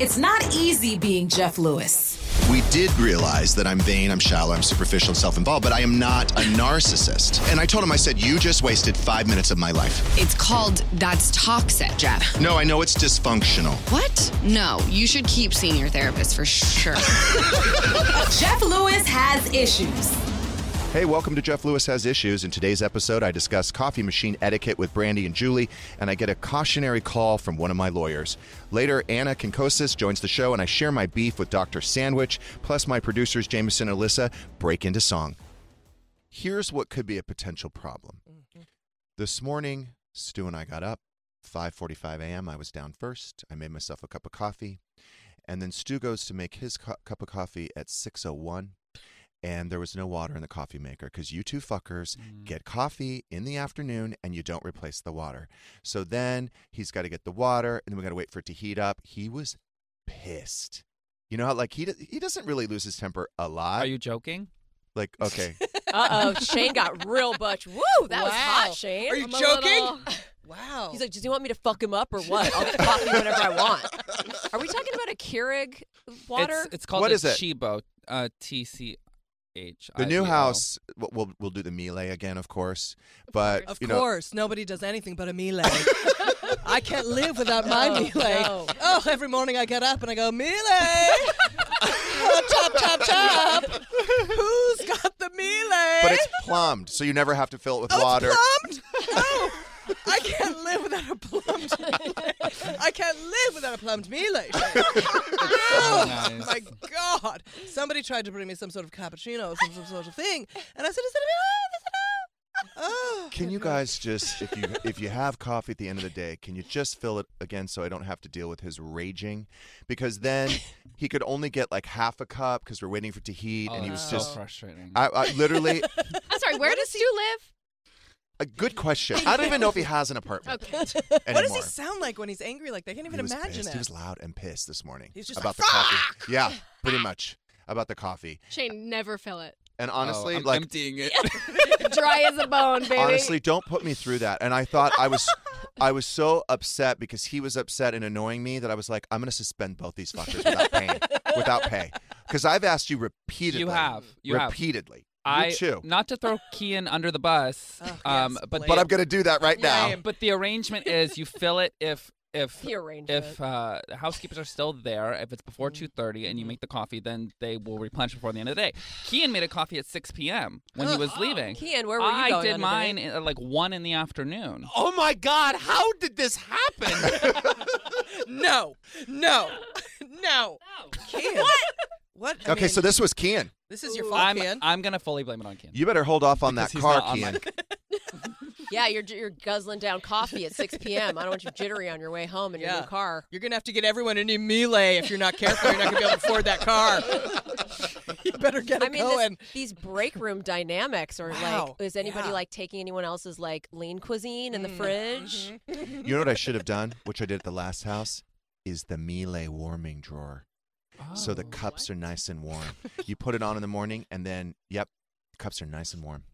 It's not easy being Jeff Lewis. We did realize that I'm vain, I'm shallow, I'm superficial, and self involved, but I am not a narcissist. And I told him, I said, You just wasted five minutes of my life. It's called That's Toxic, Jeff. No, I know it's dysfunctional. What? No, you should keep seeing your therapist for sure. Jeff Lewis has issues. Hey, welcome to Jeff Lewis Has Issues. In today's episode, I discuss coffee machine etiquette with Brandy and Julie, and I get a cautionary call from one of my lawyers. Later, Ana Quincoces joins the show, and I share my beef with Dr. Sandwich, plus my producers, Jamison and Alyssa, break into song. Here's what could be a potential problem. Mm-hmm. This morning, Stu and I got up. 5:45 a.m. I was down first. I made myself a cup of coffee, and then Stu goes to make his cu- cup of coffee at 6:01 and there was no water in the coffee maker because you two fuckers get coffee in the afternoon and you don't replace the water. So then he's got to get the water and then we got to wait for it to heat up. He was pissed. You know how like he he doesn't really lose his temper a lot. Are you joking? like okay, Uh oh, Shane got real butch. Woo, that was hot, Shane. Are you I'm joking? little- Wow. He's like, does he want me to fuck him up or what? I'll get coffee whenever I want. Are we talking about a Keurig water? It's, it's called What a is it? Tchibo. Uh, T C H. the new house we'll- we'll we'll do the Miele again, of course. But of you know, course, nobody does anything but a Miele. I can't live without my No, Miele. no. Oh, every morning I get up and I go Miele. oh, chop, chop, chop. Who's got the Miele? but it's plumbed, so you never have to fill it with oh, water. It's plumbed? No. I can't live without a plumbed. I can't live without a plumbed Miele. oh nice. my god! Somebody tried to bring me some sort of cappuccino, or some, some sort of thing, and I said, "Is it a Miele? Is it a Oh, Can you guys just, if you if you have coffee at the end of the day, can you just fill it again so I don't have to deal with his raging? Because then he could only get like half a cup because we're waiting for it to heat, Oh, and he oh, was that's just. so frustrating. I, I literally I'm sorry, where does Stu live? A good question. I don't even know if he has an apartment Okay. anymore. What does he sound like when he's angry? Like they can't even he was imagine pissed. it. He was loud and pissed this morning He's just about like, the coffee. Yeah, pretty much about the coffee. Shane, never fill it. And oh, honestly, oh, I'm like emptying it. Dry as a bone, baby. honestly, don't put me through that. And I thought I was, I was so upset because he was upset and annoying me that I was like, I'm going to suspend both these fuckers without pay, without pay, because I've asked you repeatedly. you have. You have. Repeatedly. I too. not to throw Kian under the bus, Oh, um, yes, but blame. But I'm going to do that right now. Blame. but the arrangement is you fill it if if The arrangement. if uh, the housekeepers are still there, if it's before Mm. two thirty, Mm-hmm. and you make the coffee, then they will replenish before the end of the day. Kian made a coffee at six p.m. when he was leaving. Kian, where were you I going did mine at like one in the afternoon. Oh my God! How did this happen? no, no, no. What? What? I okay, mean, so this was Kian. this is your fault, I'm Kian. I'm gonna fully blame it on Kian. You better hold off on that he's car, not on Kian. yeah, you're you're guzzling down coffee at 6 p.m. I don't want you jittery on your way home in your Yeah. new car. You're gonna have to get everyone a new Miele if you're not careful. You're not gonna be able to afford that car. you better get it I mean, this, going. these break room dynamics are Wow. like, is anybody Yeah. like taking anyone else's like lean cuisine in the Mm, fridge? You know what I should have done, which I did at the last house, is the Miele warming drawer. So the Oh. cups are nice and warm. you put it on in the morning, and then, yep, cups are nice and warm.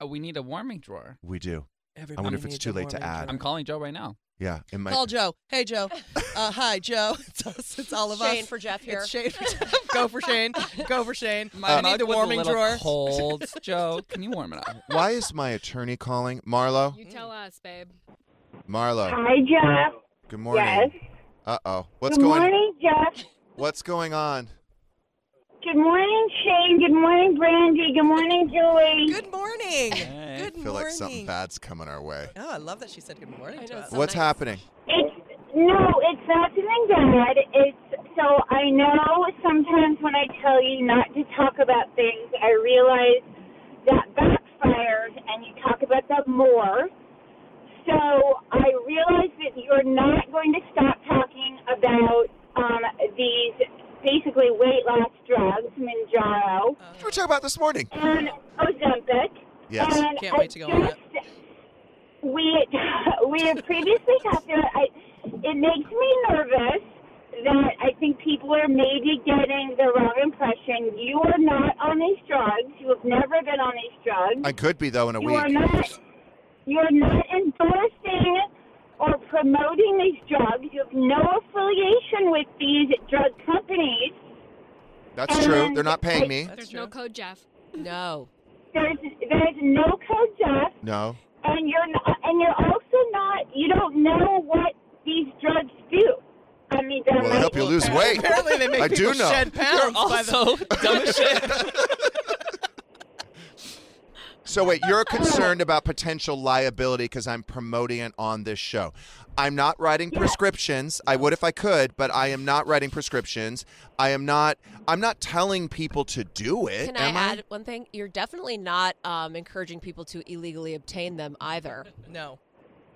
Oh, we need a warming drawer. We do. Everybody wonder if it's too late to add. drawer. I'm calling Joe right now. Yeah, it might. Call Joe. Hey, Joe. Uh, hi, Joe. It's us. It's all of Shane us. Shane for Jeff here. It's Shane for Jeff. Go for Shane. Go for Shane. My I need the warming a little drawer. cold. Joe, can you warm it up? Why is my attorney calling? Marlo? You tell us, babe. Marlo. Hi, Jeff. Good morning. Yes. Uh oh. What's Good going Good morning, Jeff. What's going on? Good morning, Shane. Good morning, Brandy. Good morning, Julie. Good morning. Hey. Good I feel morning. like something bad's coming our way. Oh, I love that she said good morning to us. so What's nice. happening? It's no, it's not to and Dad, it's so I know sometimes when I tell you not to talk about things, I realize that backfires and you talk about them more. So I realize that you're not going to stop talking about um, these basically weight loss drugs, Mounjaro We were talking about this morning. and Ozempic. Yes. And Can't wait to go on I just- We we have previously talked about. I, it makes me nervous that I think people are maybe getting the wrong impression. You are not on these drugs. You have never been on these drugs. I could be though in a you are week. not. You are not endorsing or promoting these drugs. You have no affiliation with these drug companies. That's true. They're not paying I- me. That's There's true. no code, Jeff. No. There's there's no code Jeff. No. and you're not, and you're also not. You don't know what these drugs do. I mean, there Well, they help you lose weight. Apparently, they make I do know. shed pounds. You're by the- also dumb as shit. So wait, you're concerned about potential liability because I'm promoting it on this show. I'm not writing prescriptions. I would if I could, but I am not writing prescriptions. I am not. I'm not telling people to do it. Can I am add one thing? You're definitely not um, encouraging people to illegally obtain them either. no.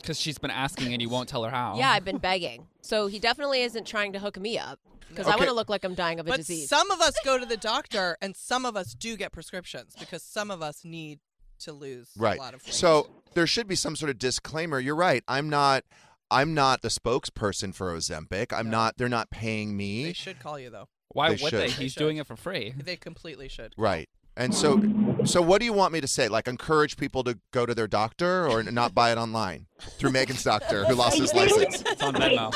Because she's been asking and you won't tell her how. Yeah, I've been begging. So he definitely isn't trying to hook me up because I want to look like I'm dying of a But disease. some of us go to the doctor, and some of us do get prescriptions because some of us need to lose Right. a lot of weight. So there should be some sort of disclaimer. You're right. I'm not. I'm not the spokesperson for Ozempic. I'm No. not. They're not paying me. they should call you though. Why They would should. they? They He's should. doing it for free. They completely should. Right. And so, so what do you want me to say? Like, encourage people to go to their doctor or not buy it online through Megan's doctor who lost his license? It's on Venmo.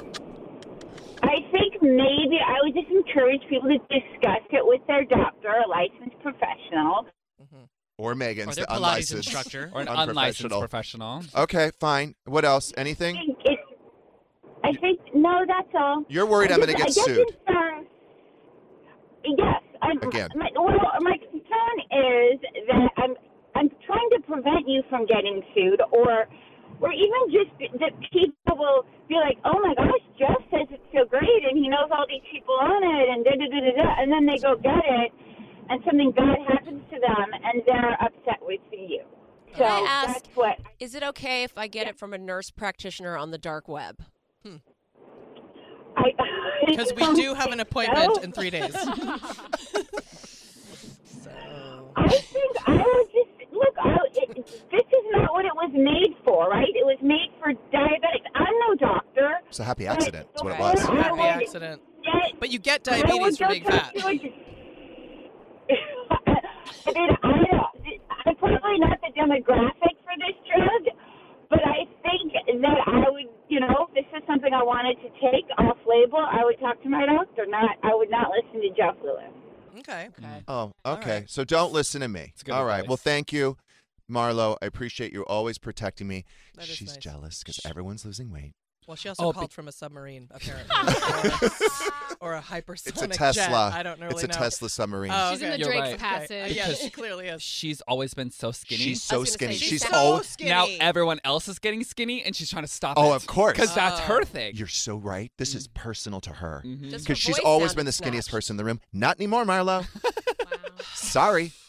I think maybe I would just encourage people to discuss it with their doctor, a licensed professional. Or Megan's Or the Pilates unlicensed instructor. Or an unlicensed unprofessional. professional. Okay, fine. What else? I Anything? think it. I think no, that's all. You're worried I I'm going to get I guess sued. it's, um, yes. I'm, Again. My, well, my concern is that I'm I'm trying to prevent you from getting sued, or or even just that people will be like, oh my gosh, Jeff says it's so great, and he knows all these people on it, and da da da da da, and then they go get it, and something bad happens to them, and they're upset with you. So Can I ask- that's what. Is it okay if I get it from a nurse practitioner on the dark web? Hmm. I Because we do have an appointment So- in three days. so. I think I would just look. I, it, this is not what it was made for, right? It was made for diabetics. I'm no doctor. It's a happy accident. That's what it Right. was. I Happy accident. Get, But you get diabetes for go being talk fat. To mean, I don't. I'm probably not the demographic for this drug, but I think that I would, you know, if this is something I wanted to take off label, I would talk to my doctor. Not, I would not listen to Jeff Lewis. Okay. Okay. Mm. Oh, okay. right. So don't listen to me. It's good All right. advice. Well, thank you, Marlo. I appreciate you always protecting me. She's nice. jealous because everyone's losing weight. Well, she also Oh, called be- from a submarine, apparently, or, or a hypersonic It's a Tesla. jet. I don't really it's a. Tesla submarine. Oh, She's in the You're Drake's right. Passage. Okay. Yeah, she clearly is. She's always been so skinny. She's so skinny. say, She's she's so always. skinny. Now everyone else is getting skinny, and she's trying to stop Oh, it. of course. Because that's her Oh. thing. You're so right. This is personal to her Mhm. Just her because she's always been the skinniest snatched. person in the room. Not anymore, Marlo. Wow. Sorry.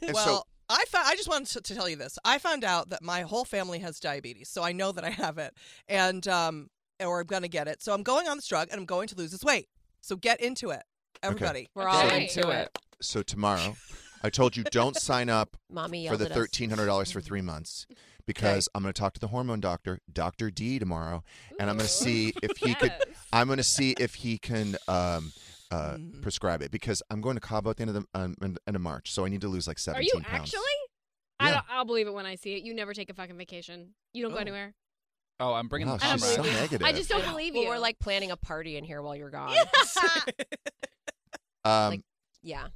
And well, so, I found, I just wanted to, to tell you this. I found out that my whole family has diabetes, so I know that I have it, and um, or I'm gonna get it. So I'm going on this drug, and I'm going to lose this weight. So get into it, everybody. We're all Get into into it. it. so tomorrow, I told you don't sign up Mommy for the thirteen hundred dollars for three months because I'm going to talk to the hormone doctor, Doctor D, tomorrow, and I'm going to see if he could. I'm going to see if he can um, uh, Mm. prescribe it because I'm going to Cabo at the end of the um, end of March, so I need to lose like Are seventeen you pounds. actually? I Yeah. don't, I'll believe it when I see it. You never take a fucking vacation. You don't go Oh. anywhere. Oh, I'm bringing Wow, the I don't she's so negative. I just don't believe Well, you. we're like planning a party in here while you're gone. Um, like- yeah.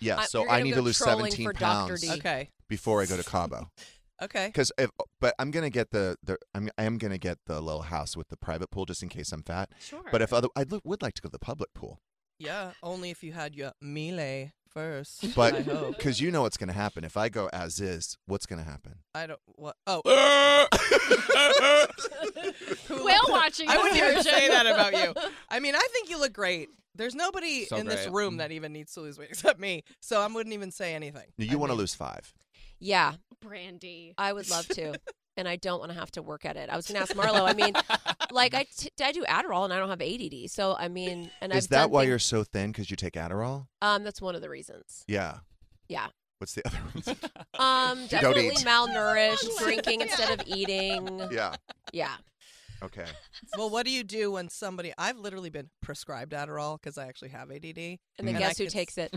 yeah, so you're I need to lose trolling seventeen for Dr. pounds D. Okay. before I go to Cabo. Okay. Because if, but I'm gonna get the, the I'm I am gonna get the little house with the private pool just in case I'm fat. sure. But if other, I would like to go to the public pool. Yeah. Only if you had your Miele first. But because you know what's going to happen. If I go as is, what's going to happen? I don't. What? Oh. Whale watching I wouldn't even say that about you. I mean, I think you look great. There's nobody So in this great. room mm. that even needs to lose weight except me. So I wouldn't even say anything. You want to lose five. Yeah, Brandy. I would love to. And I don't want to have to work at it. I was going to ask Marlo. I mean, like I, t- I do I do Adderall and I don't have ADD. So I mean, and Is I've Is that why things- you're so thin? Because you take Adderall? Um, that's one of the reasons. Yeah. Yeah. What's the other ones? Um, You don't definitely eat. malnourished, drinking instead of eating. Yeah. Yeah. Okay. Well, what do you do when somebody? I've literally been prescribed Adderall because I actually have ADD. And then I guess who could- takes it?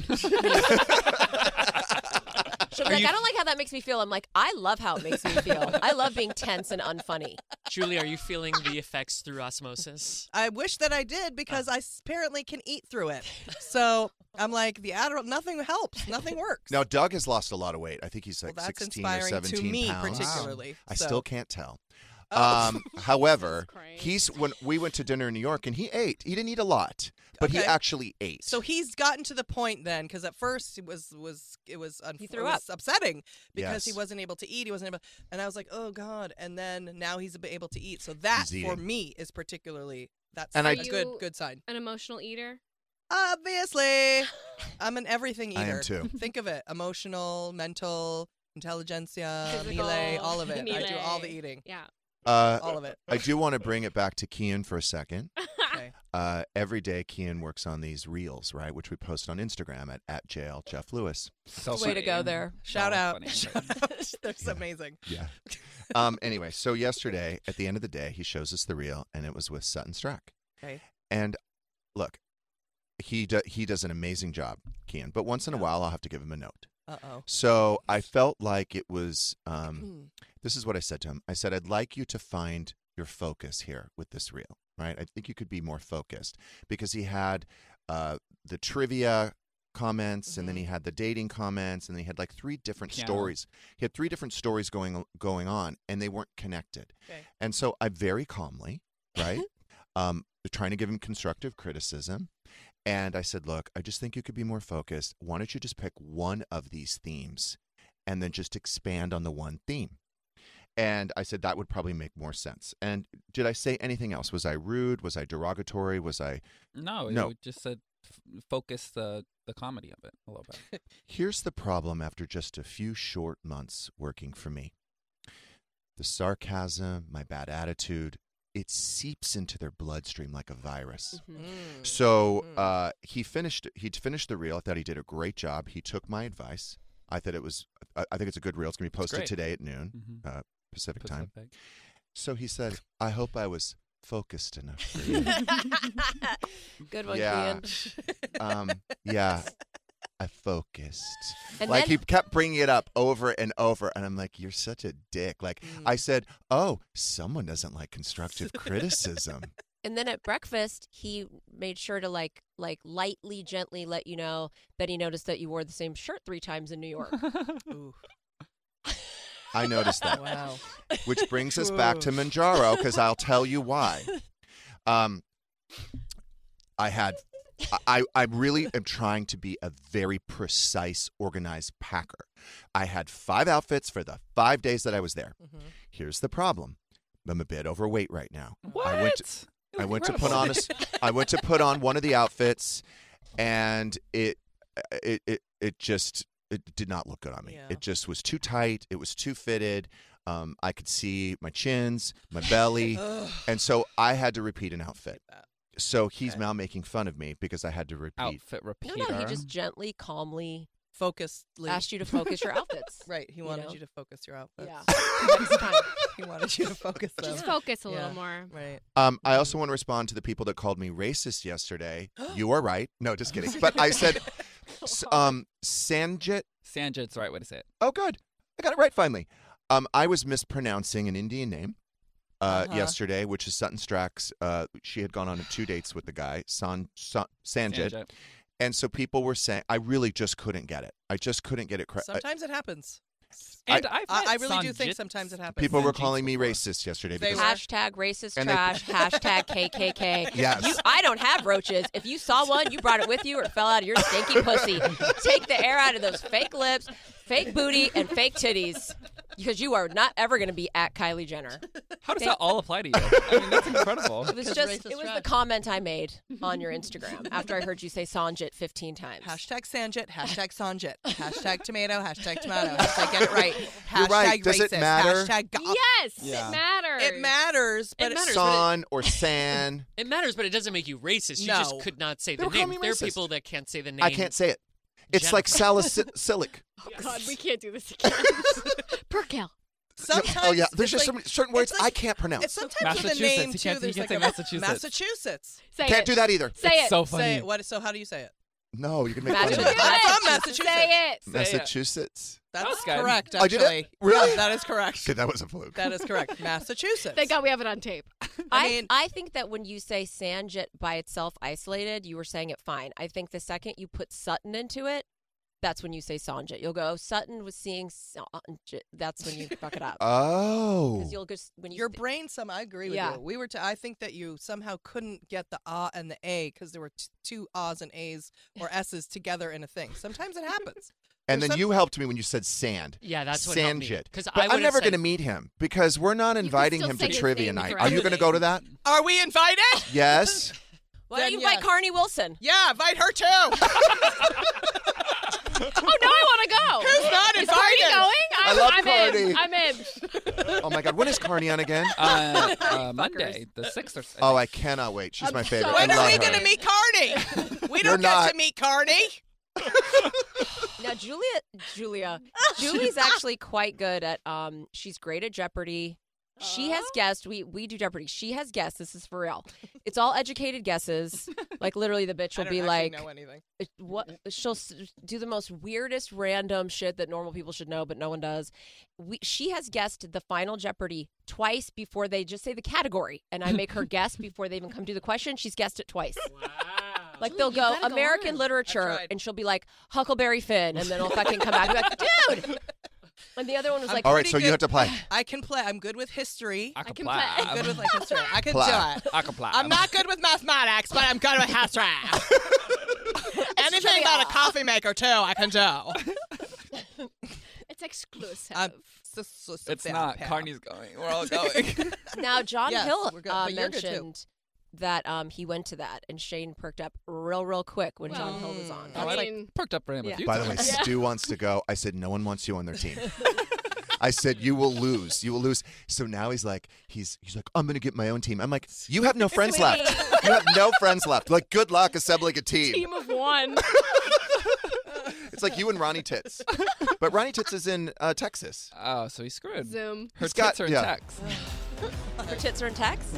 She'll be Are like, you- I don't like how that makes me feel. I'm like, I love how it makes me feel. I love being tense and unfunny. Julie, are you feeling the effects through osmosis? I wish that I did because oh. I apparently can eat through it. So I'm like the Adderall. Nothing helps. Nothing works. Now, Doug has lost a lot of weight. I think he's like Well, that's 16 or inspiring to 17 me pounds. particularly, I so- still can't tell. Oh. Um, however, he's when we went to dinner in New York and he ate. He didn't eat a lot, but he Okay. actually ate. So he's gotten to the point then, because at first it was was it was un- He it threw was up. upsetting because he Yes. wasn't able to eat. He wasn't able, and I was like, oh god. And then now he's ab- able to eat. So that He's for eating. me is particularly that's And I- a Are good you good sign. An emotional eater. Obviously, I'm an everything eater. I am too. Think of it: emotional, mental, intelligentsia, Physical. melee, all of it. I do all the Melee. eating. Yeah. Uh, all of it. I do want to bring it back to Kian for a second. Okay. Uh, every day, Kian works on these reels, right, which we post on Instagram at, at jail Jeff Lewis. So Way to go there. Shout out! funny. Shout out! That's amazing. Yeah. um. Anyway, so yesterday, at the end of the day, he shows us the reel, and it was with Sutton Stracke. Okay. And look, he do, he does an amazing job, Kian. But once in a while, I'll have to give him a note. Uh oh. So I felt like it was. Um, this is what I said to him. I said, "I'd like you to find your focus here with this reel, right? I think you could be more focused because he had uh, the trivia comments, and then he had the dating comments, and then he had like three different Piano. stories. He had three different stories going going on, and they weren't connected. Okay. And so I very calmly, right, um, trying to give him constructive criticism. And I said, Look, I just think you could be more focused. Why don't you just pick one of these themes and then just expand on the one theme? And I said that would probably make more sense. And did I say anything else? Was I rude? Was I derogatory? Was I. No, No. you just said f- focus the the comedy of it a little bit. Here's the problem after just a few short months working for me the sarcasm, my bad attitude, it seeps into their bloodstream like a virus. Mm. So uh, he finished. He finished the reel. I thought he did a great job. He took my advice. I thought it was. I I think it's a good reel. It's going to be posted today at noon Mhm. uh, Pacific, time. So he said, "I hope I was focused enough for you." Good one, yeah, Kian. um, yeah. I focused. And like then- he kept bringing it up over and over, and I'm like, "You're such a dick." Like Mm. I said, "Oh, someone doesn't like constructive criticism." And then at breakfast, he made sure to like like lightly, gently let you know that he noticed that you wore the same shirt three times in New York. I noticed that. Wow. Which brings us back to Mounjaro because I'll tell you why. Um, I had, I, I really am trying to be a very precise, organized packer. I had five outfits for the five days that I was there. Mm-hmm. Here's the problem: I'm a bit overweight right now. What? I went. To, I went to put on a. I went to put on one of the outfits, and it, it, it, it just, it did not look good on me. Yeah. It just was too tight. It was too fitted. Um, I could see my chins, my belly, and so I had to repeat an outfit. So he's now making fun of me because I had to repeat. Outfit repeat. no, no, he just gently, calmly Focusedly. asked you to focus your outfits. Right. He you wanted know? you to focus your outfits. Yeah. Next time. he wanted you to focus them. Just focus a Yeah. little more. Right. Um, I also want to respond to the people that called me racist yesterday. you are right. No, just kidding. But I said, s- um, Sanjit. Sanjit's the right way to say it. Oh, good. I got it right finally. Um, I was mispronouncing an Indian name uh, Uh-huh. yesterday, which is Sutton Stracke's. Uh, she had gone on two dates with the guy, San, San, Sanjit. Sanjit. And so people were saying, I really just couldn't get it. I just couldn't get it correct. Sometimes it happens. And I've I, I really do think sometimes it happens. People were calling me racist yesterday. They Because were. Hashtag racist And they- trash. hashtag KKK. Yes. You, I don't have roaches. If you saw one, you brought it with you or it fell out of your stinky pussy. Take the air out of those fake lips, fake booty, and fake titties. Because you are not ever going to be at Kylie Jenner. How does They- that all apply to you? I mean, that's incredible. It was just, it was the comment I made on your Instagram after I heard you say Sanjit 15 times. Hashtag Sanjit, hashtag Sanjit, hashtag tomato, hashtag tomato, hashtag get it right, hashtag You're right. Does it racist, matter? hashtag go- Yes, Yeah. it matters. It matters, but It matters, but San or San. It matters, but it doesn't make you racist. You No. just could not say They the were calling name. me There are racist. people that can't say the name. I can't say it. It's like salicylic. Oh God, we can't do this again. Perkel. sometimes. oh yeah, there's just like- some certain words I can't pronounce. It's sometimes with the Massachusetts. name too. There's like say a Massachusetts. Massachusetts. Say Can't it. do that either. Say it's it. so Say funny. it. What? So how do you say it? No, you can make fun of Massachusetts. me. I'm from Massachusetts. Say it. Massachusetts. That's That was good. correct. I did it? Actually, Really? Yeah, that is correct. Okay, that was a fluke. That is correct. Massachusetts. Thank God we have it on tape. I I, mean- I think that when you say Sanjit by itself isolated, you were saying it fine. I think the second you put Sutton into it, that's when you say Sanjit. You'll go, Sutton was seeing Sanjit. That's when you fuck it up. Oh. Because you'll just, when you Your brain, some I agree with Yeah. you. We were. T- I think that you somehow couldn't get the ah and the a because there were t- two ahs and a's or s's together in a thing. Sometimes it happens. And There's then some- you helped me when you said sand. Yeah, that's what helped me. Sanjit. 'Cause But I I'm never said- going to meet him because we're not inviting him to trivia name night. Are you going to go to that? Are we invited? Yes. Why don't Then you invite yes. Carnie Wilson? Yeah, invite her too. Oh, now I want to go. Who's not Is Carnie going? I I'm, love I'm Carnie. in. I'm in. Oh my God, when is Carnie on again? Uh, uh, Monday, the sixth or. Oh, I cannot wait. She's my favorite. when I are we going to meet Carnie? We You're don't get not. to meet Carnie. Now, Julia, Julia, Julie's actually quite good at. Um, she's great at Jeopardy. She has oh. guessed. We we do Jeopardy. She has guessed. This is for real. It's all educated guesses. Like literally, the bitch I will don't be actually like, know anything. it- what she'll s- do the most weirdest random shit that normal people should know but no one does we, she has guessed the final jeopardy twice before they just say the category and i make her guess before they even come to the question she's guessed it twice like they'll you go gotta go american on. literature tried. and she'll be like huckleberry finn and then i'll fucking come back and be like dude and the other one was I'm like All right, pretty so you have to play. I can play. I'm good with history. I can can play. play. I'm good with like history. I can Pla. do it. I can play. I'm not good with mathematics, but I'm good with history. Anything about a coffee maker too, I can do. It's exclusive. I'm so- so- so It's not. Pam. Carnie's going. We're all going. now john Yes, hill we're good, uh, but too. mentioned that um, he went to that and shane perked up real real quick when john hill was on I I like mean- perked up for him Yeah. a few By the way, times. Stu wants to go. I said, no one wants you on their team. I said, you will lose. You will lose. So now he's like, he's he's like, I'm gonna get my own team. I'm like, you have no friends left. You have no friends left. Like, good luck assembling a team. Team of one. It's like you and Ronnie Tits. But Ronnie Tits is in uh, Texas. Oh, so he's screwed. Zoom. Her He's got- tits are in yeah. text. her tits are in text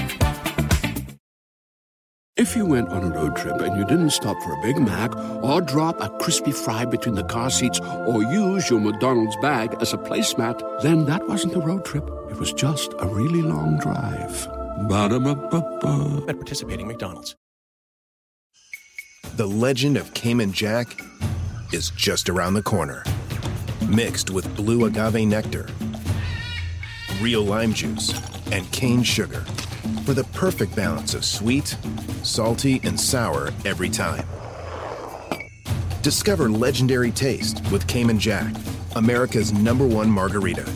If you went on a road trip and you didn't stop for a Big Mac or drop a crispy fry between the car seats or use your McDonald's bag as a placemat, then that wasn't a road trip. It was just a really long drive. Ba-da-ba-ba-ba. At participating McDonald's. The legend of Cayman Jack is just around the corner. Mixed with blue agave nectar, real lime juice, and cane sugar for the perfect balance of sweet, salty, and sour every time. Discover legendary taste with Cayman Jack, America's number one margarita.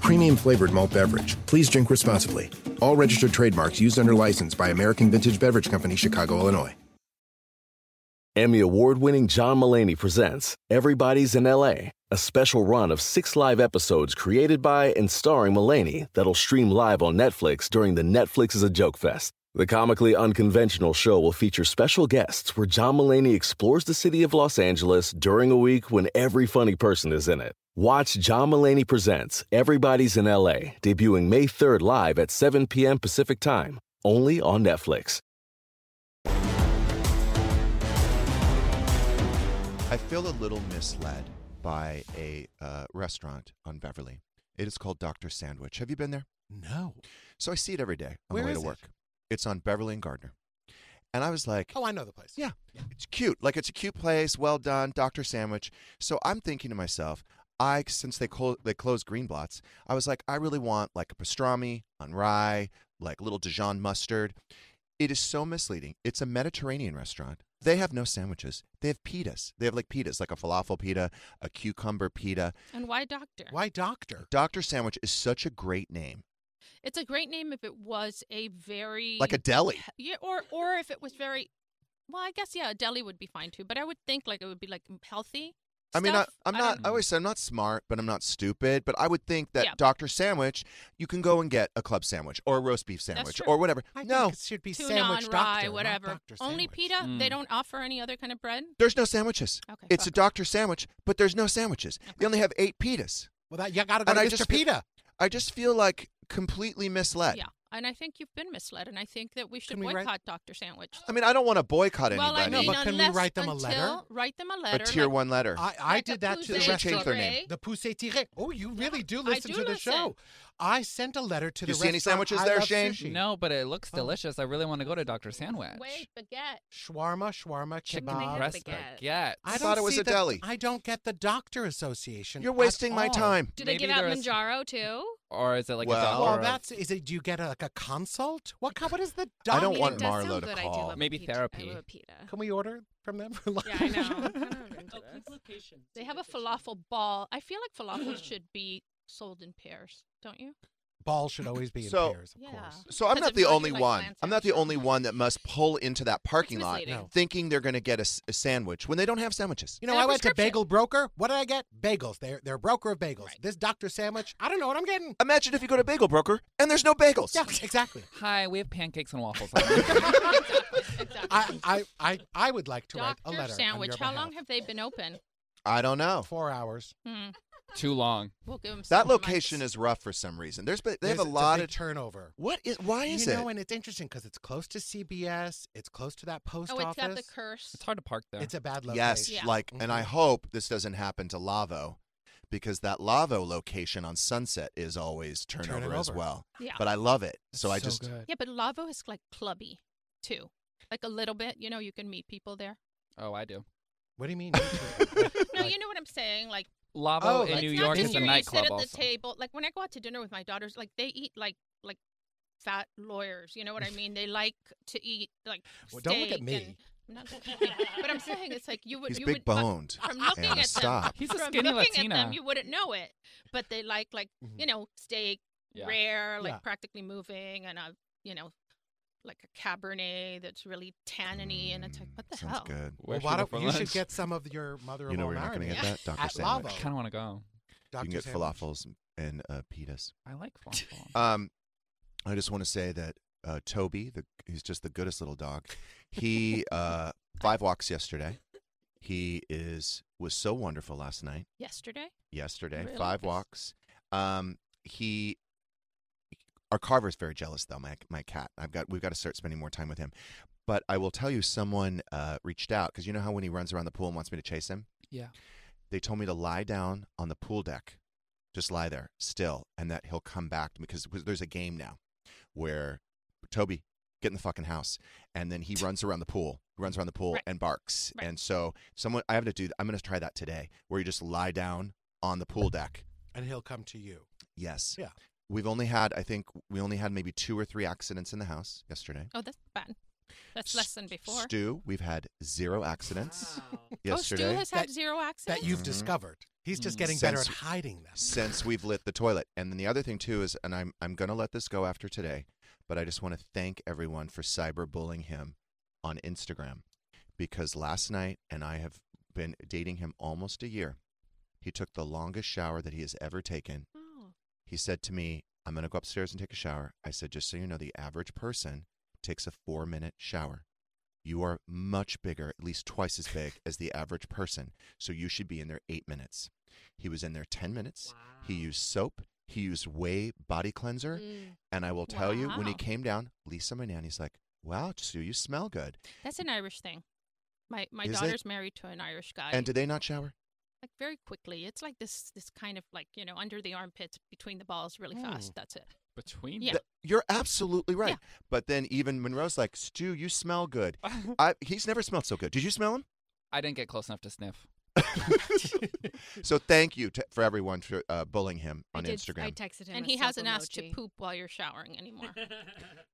Premium flavored malt beverage. Please drink responsibly. All registered trademarks used under license by American Vintage Beverage Company, Chicago, Illinois. Emmy award winning John Mulaney presents Everybody's in LA, a special run of six live episodes created by and starring Mulaney that'll stream live on Netflix during the Netflix is a Joke Fest. The comically unconventional show will feature special guests where John Mulaney explores the city of Los Angeles during a week when every funny person is in it. Watch John Mulaney Presents Everybody's in LA, debuting May 3rd live at 7 p.m. Pacific Time, only on Netflix. I feel a little misled by a uh, restaurant on Beverly. It is called Dr. Sandwich. Have you been there? No. So I see it every day on Where the way is to it? Work. It's on Beverly and Gardner. And I was like, Oh, I know the place. Yeah. It's cute. Like it's a cute place, well done, Dr. Sandwich. So I'm thinking to myself, I since they clo- they closed Greenblatt's, I was like, I really want like a pastrami on rye, like little Dijon mustard. It is so misleading. It's a Mediterranean restaurant. They have no sandwiches. They have pitas. They have like pitas, like a falafel pita, a cucumber pita. And why doctor? Why doctor? Dr. Sandwich is such a great name. It's a great name if it was a very Like a deli. Yeah, or or if it was very well, I guess yeah, a deli would be fine too. But I would think like it would be like healthy. I mean, I, I'm not. don't- I always say I'm not smart, but I'm not stupid. But I would think that Yeah. Dr. Sandwich, you can go and get a club sandwich or a roast beef sandwich or whatever. I no, think it should be tuna sandwich on doctor, rye, not whatever. Dr. Only Sandwich. pita. They hmm. don't offer any other kind of bread. there's no sandwiches. Okay, it's a. Dr. Sandwich, but there's no sandwiches. They only have eight pitas. Well, that you gotta go And to I Mr. just Pita. I just feel like completely misled. Yeah, and I think you've been misled, and I think that we should Can we write- boycott Dr. Sandwich. I mean, I don't want to boycott well, I anybody. mean, but can we unless, write them a until, letter? Write them a a letter. tier like- one letter. I, I Like did a that to the Poussey change their name. Tiré. The Poussey Tiré. Oh, you really do I listen do to the listen. show. I sent a letter to You the see any restaurant sandwiches I there, Love Shane? Sushi. No, but it looks Oh. delicious. I really want to go to Dr. Sandwich. Wait, baguette. Shawarma, shawarma, Chicken kebab. breast baguette. baguette. I I don't thought it was see a the- deli. I don't get the doctor association. You're at wasting my all. time. Do they Maybe give out there's- Mounjaro too? Or is it like Well- a doctor? Well, of- that's is it. Do you get a, like a consult? What kind, what is the I don't mean, want it does Marlo sound to good. I do call. love a Maybe pita. therapy. I love a pita. Can we order from them for lunch? Yeah, I know. I'm kind of into this. They have a falafel ball. I feel like falafel should be sold in pairs, don't you? Ball should always be in So- pairs, of Yeah. course. So I'm Because not if the not, only like one. clam I'm not the sandwich. only one that must pull into that parking lot misleading. No. thinking they're going to get a, s- a sandwich when they don't have sandwiches. You know, And a I went to prescription. Bagel Broker. What did I get? Bagels. They're they're a broker of bagels. Right. This Doctor Sandwich. I don't know what I'm getting. Imagine if you go to Bagel Broker and there's no bagels. Yeah, exactly. Hi, we have pancakes and waffles. exactly. I, I I I would like to write a Doctor letter. on Sandwich. your How behalf. long have they been open? I don't know. Four hours. Hmm. Too long. We'll give them That location is rough for some reason. There's been- they have There's- a lot big of turnover. What is why is you it? know, and it's interesting because it's close to CBS. It's close to that post Oh, it's office. got the curse. It's hard to park there. It's a bad location. yes, Yeah. like and I Mhm. hope this doesn't happen to Lavo because that Lavo location on Sunset is always Turn turnover as well. Yeah. But I love it. It's So I just good. Yeah, but Lavo is like clubby too. Like a little bit. You know, you can meet people there. oh, I do. What do you mean? No, you know what I'm saying? Like Lavo Oh, in like New it's York not is just a you nightclub sit at also. the table. Like when I go out to dinner with my daughters, like they eat like like fat lawyers. You know what I mean? They like to eat like Well, don't look at me. and- I'm not looking at you. but I'm saying it's like you would. He's you big would, but boned. From looking Ana, at stop. them, He's a from skinny looking at them, Latina. you wouldn't know it. But they like like Mhm. you know steak, Yeah. rare, like Yeah. practically moving, and a you know like a cabernet that's really tanniny, and it's like what the sounds hell? good. Where well, why we don't for you should get some of your mother-in-law You know where you're not going to get that? Dr. at Sandwich. I kind of want to go. You Dr. can get Sandwich. falafels and uh, pitas. I like falafel. Um, I just want to say that uh, Toby, the, he's just the goodest little dog. He uh, five walks yesterday. He is was so wonderful last night. Yesterday, Yesterday, Really? five walks. Um, he, our Carver's very jealous though. My my cat. I've got we've got to start spending more time with him. But I will tell you, someone uh, reached out because you know how when he runs around the pool and wants me to chase him. yeah. They told me to lie down on the pool deck, just lie there still, and that he'll come back because there's a game now where Toby get in the fucking house, and then he runs around the pool, runs around the pool Right. and barks, Right. and so someone I have to do. I'm going to try that today, where you just lie down on the pool deck. and he'll come to you. Yes. Yeah. We've only had, I think, we only had maybe two or three accidents in the house yesterday. oh that's bad. That's less than before. Stu, we've had zero accidents yesterday. Oh, Stu has had That- zero accidents. That you've Mhm. discovered. He's just getting better at Since- hiding them. since we've lit the toilet. And then the other thing too is, and I'm I'm gonna let this go after today, but I just want to thank everyone for cyberbullying him on Instagram because last night, and I have been dating him almost a year. He took the longest shower that he has ever taken. He said to me, "I'm gonna go upstairs and take a shower." I said, "Just so you know, the average person takes a four minute shower." You are much bigger, at least twice as big as the average person. So you should be in there eight minutes. He was in there 10 minutes. He used soap. He used Way body cleanser. Mm. And I will tell you, when he came down, Lisa, my nanny's like, wow, so you smell good. That's an Irish thing. My my Is it? daughter's married to an Irish guy. And did they not shower? Like very quickly. It's like this this kind of like, you know, under the armpits between the balls really fast. Hmm. That's it. Between Yeah. Th- You're absolutely right. But then even Monroe's like, Stu, you smell good. I, he's never smelled so good. Did you smell him? I didn't get close enough to sniff. So thank you to, for everyone for uh, bullying him on Instagram. I texted him And he hasn't asked to poop while you're showering anymore.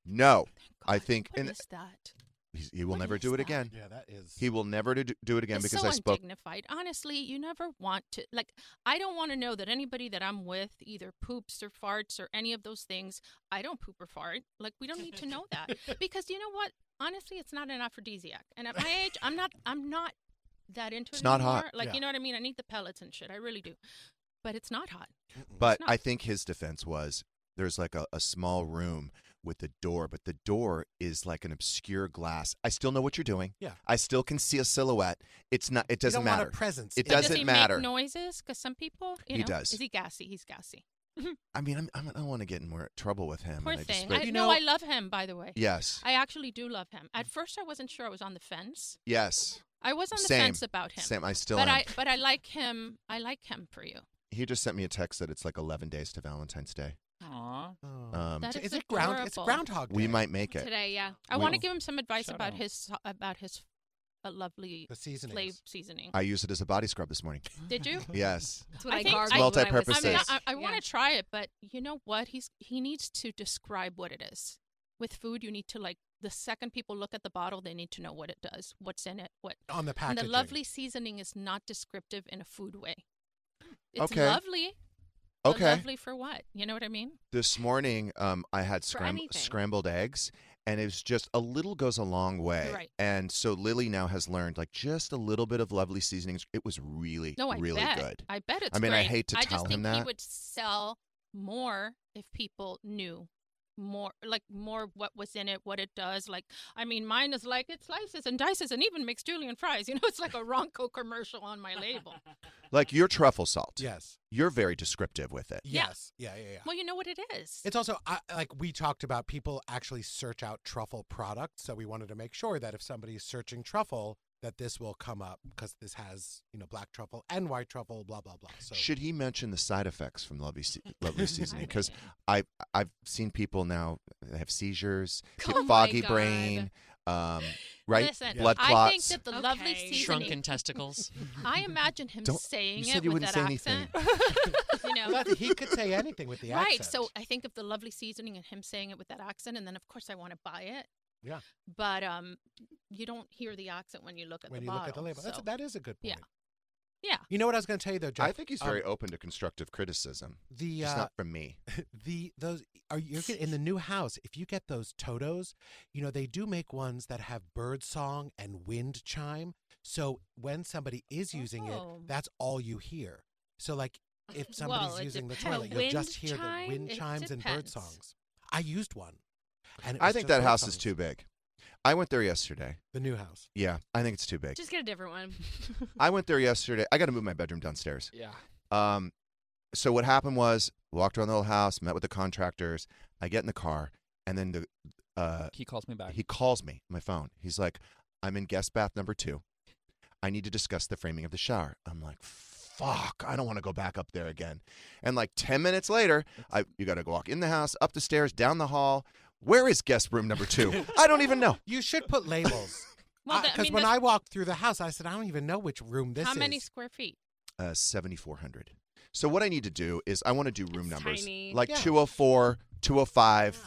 no, I think What and is that? He's, he will What never is do it that? again. Yeah, that is. He will never do, do it again it's because so I spoke. undignified. Honestly, you never want to like. I don't want to know that anybody that I'm with either poops or farts or any of those things. I don't poop or fart. Like we don't need to know that because you know what? Honestly, it's not an aphrodisiac. And at my age, I'm not. I'm not that into It's it not anymore. hot. Like Yeah. you know what I mean? I need the pellets and shit. I really do. But it's not hot. But It's not. I think his defense was there's like a, a small room with the door, but the door is like an obscure glass. I still know what you're doing. Yeah. I still can see a silhouette. It's not. It doesn't don't want a matter. presence It in it. Does doesn't he matter. make noises? Because some people, you He know, does. Is he gassy? He's gassy. I mean, I'm, I'm, I don't want to get in more trouble with him. Poor and I just- thing. but- I, no, I love him. By the way. Yes. I actually do love him. At first, I wasn't sure. I was on the fence. yes. I was on the Same. fence about him. Same. I still but am. I but I like him. I like him for you. He just sent me a text that it's like 11 days to Valentine's Day. Aww. Um, That So is is it ground? It's adorable. Groundhog we might make it. Today, yeah. I want to give him some advice Shout about out. his about his uh, lovely The seasonings. slave seasoning. I used it as a body scrub this morning. Did you? Yes. That's what I, think gargled I- when I Multi-purpose I, mean, I, I want Yeah. to try it, but you know what? He's he needs to describe what it is. With food, you need to like the second people look at the bottle, they need to know what it does, what's in it, what. On the And the lovely seasoning is not descriptive in a food way. It's Okay. lovely. But Okay. Lovely for what? You know what I mean? This morning, um, I had scram- scrambled eggs, and it was just a little goes a long way. Right. And so Lily now has learned like just a little bit of lovely seasonings. It was really, No, I really bet. good. I bet it's I mean, I hate to I tell just him think he would sell more if people knew more, like more what was in it, what it does. Like, I mean, mine is like it slices and dices and even makes julienne fries. You know, it's like a Ronco commercial on my label. Like your truffle salt. Yes. You're very descriptive with it. Yeah. Yes. Yeah, yeah, yeah. Well, you know what it is. It's also I, like we talked about people actually search out truffle products, so we wanted to make sure that if somebody's searching truffle, that this will come up because this has you know black truffle and white truffle, blah blah blah. So Should he mention the side effects from lovely, se- lovely seasoning? Because I I've seen people now have seizures, Oh foggy God. brain, um, right? Listen, Blood I clots. think that the lovely seasoning. Shrunken testicles. I imagine him Don't- saying you said it you with wouldn't that say anything. accent. you know, But he could say anything with the right. accent. Right. So I think of the lovely seasoning and him saying it with that accent, and then of course I want to buy it. Yeah. But um, you don't hear the accent when you look at when the you bottle. look at the label, that's so- that is a good point. Yeah. Yeah. You know what I was going to tell you though, Jeff? I think he's very Um, open to constructive criticism. The Just uh, not from me. the those are you in the new house if you get those totos you know they do make ones that have bird song and wind chime so when somebody is using Oh. it that's all you hear so like if somebody's Well, it using the toilet you'll just hear chime? the wind chimes and bird songs i used one and it I think that bird house is too big. I went there yesterday. the new house Yeah, I think it's too big. Just get a different one. I went there yesterday. I got to move my bedroom downstairs. Yeah. Um, so what happened was walked around the whole house, met with the contractors. I get in the car, and then the uh, He calls me back. he calls me my phone. He's like, "I'm in guest bath number two. I need to discuss the framing of the shower." I'm like, "Fuck! I don't want to go back up there again." And like ten minutes later, I you got to walk in the house, up the stairs, down the hall. Where is guest room number two? I don't even know. you should put labels Well, because the- I mean, when the- I walked through the house, I said, I don't even know which room this How is. many square feet? Uh, 7,400. So what I need to do is I want to do room numbers tiny. like Yeah. 204, 205.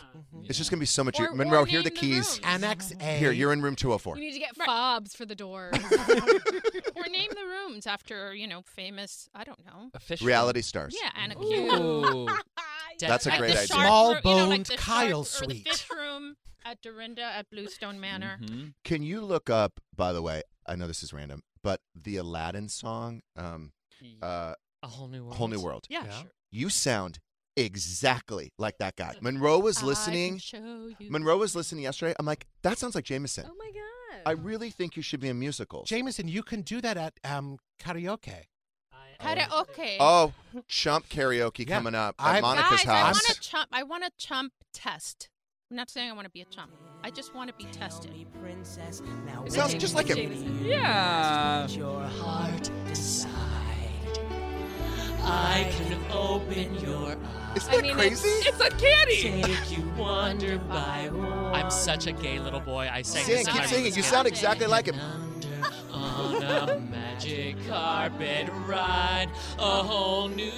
It's just gonna be so much. Or- Monroe, or here are the name the keys. rooms. Annex A. Here, you're in room 204. You need to get fobs for the door. or name the rooms after you know famous. I don't know. Official. Reality stars. Yeah, Ana Ooh. Q. That's a Like great idea. Small room, you know, like boned Kyle shark, Or suite. the fish room at Dorinda at Bluestone Manor. Mm-hmm. Can you look up, by the way, I know this is random, but the Aladdin song, um, uh, A whole new world. Whole New World. Yeah, sure. You sound exactly like that guy. Monroe was listening. Monroe was listening yesterday. I'm like, that sounds like Jamison. oh my god. I really think you should be in musicals. Jamison, you can do that at um, karaoke. Karaoke. Oh, chump karaoke Yeah. coming up I- at Monica's Guys, I house. want a chump. I want a chump test. I'm not saying I want to be a chump. I just want to be tested. It sounds just like him. Yeah. Your heart decide. I can open your eyes. Isn't that mean, crazy? It's uncanny. Take you wonder by I'm such a gay little boy. I sang Sing, this in keep my singing. room You sound exactly like him. on a magic carpet ride, a whole new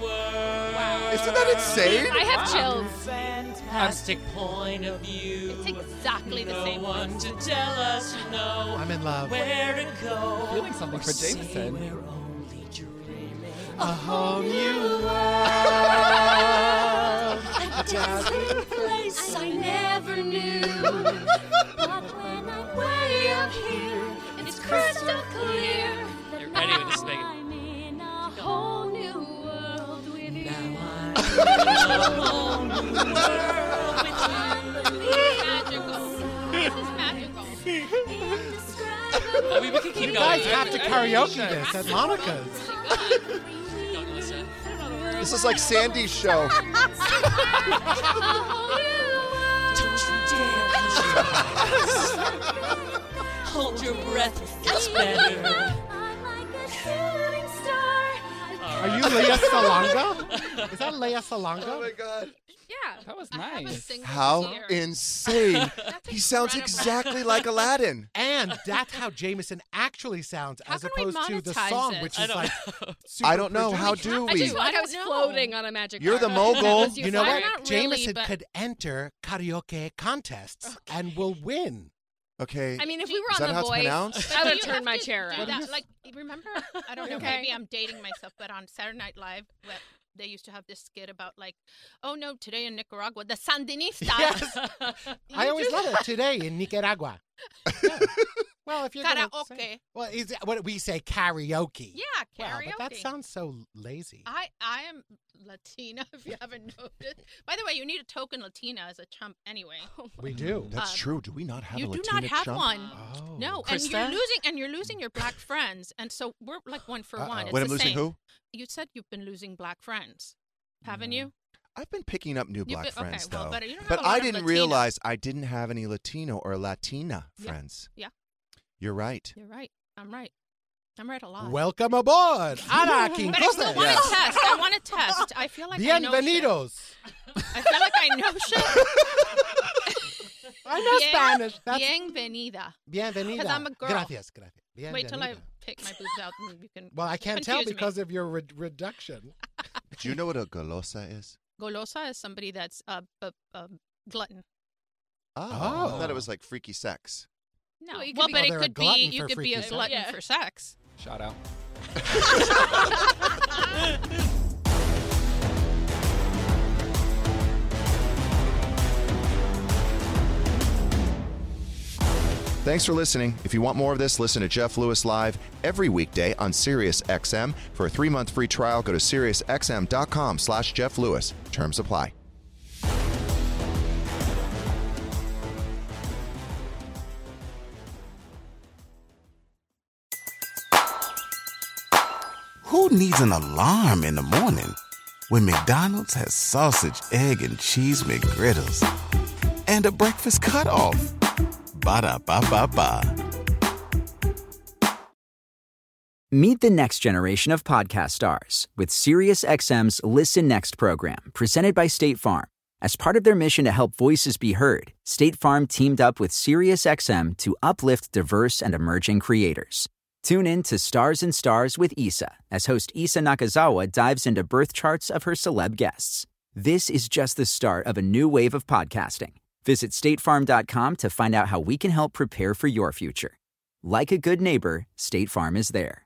world. Isn't that insane? I have chills. Fantastic point of view. It's exactly the no same one to tell us no I'm in love. where to go. Feeling something for Jamison. we're only dreaming. A whole new world. A dazzling place I never knew. But when I'm way up here, it's crystal clear. That You're ready with this thing. I'm in a whole new world with you. Now I'm in a whole new world with Magical. Is magical. I mean, we can keep You going. guys have to karaoke this at Monica's. Don't listen. This is like Sandy's show. Don't you dare close your eyes. Hold your breath, it's better. Are you Lea Salonga? Is that Lea Salonga? Oh my god. Yeah. That was I have a nice. How ear. insane. That's he sounds exactly like Aladdin. And that's how Jamison actually sounds, How as opposed to the song, it? which is like super I don't know. How produced. do I we? just like I I was know. floating on a magic You're the mogul. You know what? not really, Jamison but- could enter karaoke contests and will win. Okay. I mean, if we were Is on that The how it's Voice, pronounced? I would Do have turned my chair do around. that? Like, remember? I don't know. Okay. Maybe I'm dating myself, but on Saturday Night Live, where they used to have this skit about like, oh no, today in Nicaragua, the Sandinistas. Yes. I always love it today in Nicaragua. Yeah. Well, if you're gonna say- Karaoke. well, is it, what we say karaoke? Yeah, Wow, karaoke. but that sounds so lazy. I I am Latina. If you haven't noticed. By the way, you need a token Latina as a chump anyway. we do. That's Um, true. Do we not have you a do not have chump? one. Oh. No, and you're losing, and you're losing your black friends, and so we're like one for Uh-oh. one. It's Wait, I'm the losing same. who? You said you've been losing black friends, haven't you? I've been picking up new black been- okay, friends well, though. but you don't have but a lot I didn't Latino. realize I didn't have any Latino or Latina Yeah. friends. Yeah. You're right. You're right. I'm right. I'm right a lot. Welcome aboard, Ana but I still Quincoces. want Yes. to test. I want to test. I feel like I know shit. Bienvenidos. I feel like I know shit. I know Bien- Spanish. That's Bienvenida. bienvenida. Because I'm a girl. Gracias, gracias. Wait till I pick my boobs out and you can. Well, I can't tell confuse me. because of your re- reduction. Do you know what a golosa is? Golosa is somebody that's a, a, a glutton. Oh, I thought it was like freaky sex. No, Well, you could well, be- but Oh, it could be you could be a freaky sex. glutton Yeah. for sex. Shout out. Thanks for listening. If you want more of this, listen to Jeff Lewis live every weekday on Sirius XM. For a three-month free trial, go to SiriusXM.com slash Jeff Lewis. Terms apply. Who needs an alarm in the morning when McDonald's has sausage, egg, and cheese McGriddles and a breakfast cutoff? Ba da ba ba ba. Meet the next generation of podcast stars with SiriusXM's Listen Next program, presented by State Farm. As part of their mission to help voices be heard, State Farm teamed up with SiriusXM to uplift diverse and emerging creators. Tune in to Stars and Stars with Issa as host Issa Nakazawa dives into birth charts of her celeb guests. This is just the start of a new wave of podcasting. Visit statefarm.com to find out how we can help prepare for your future. Like a good neighbor, State Farm is there.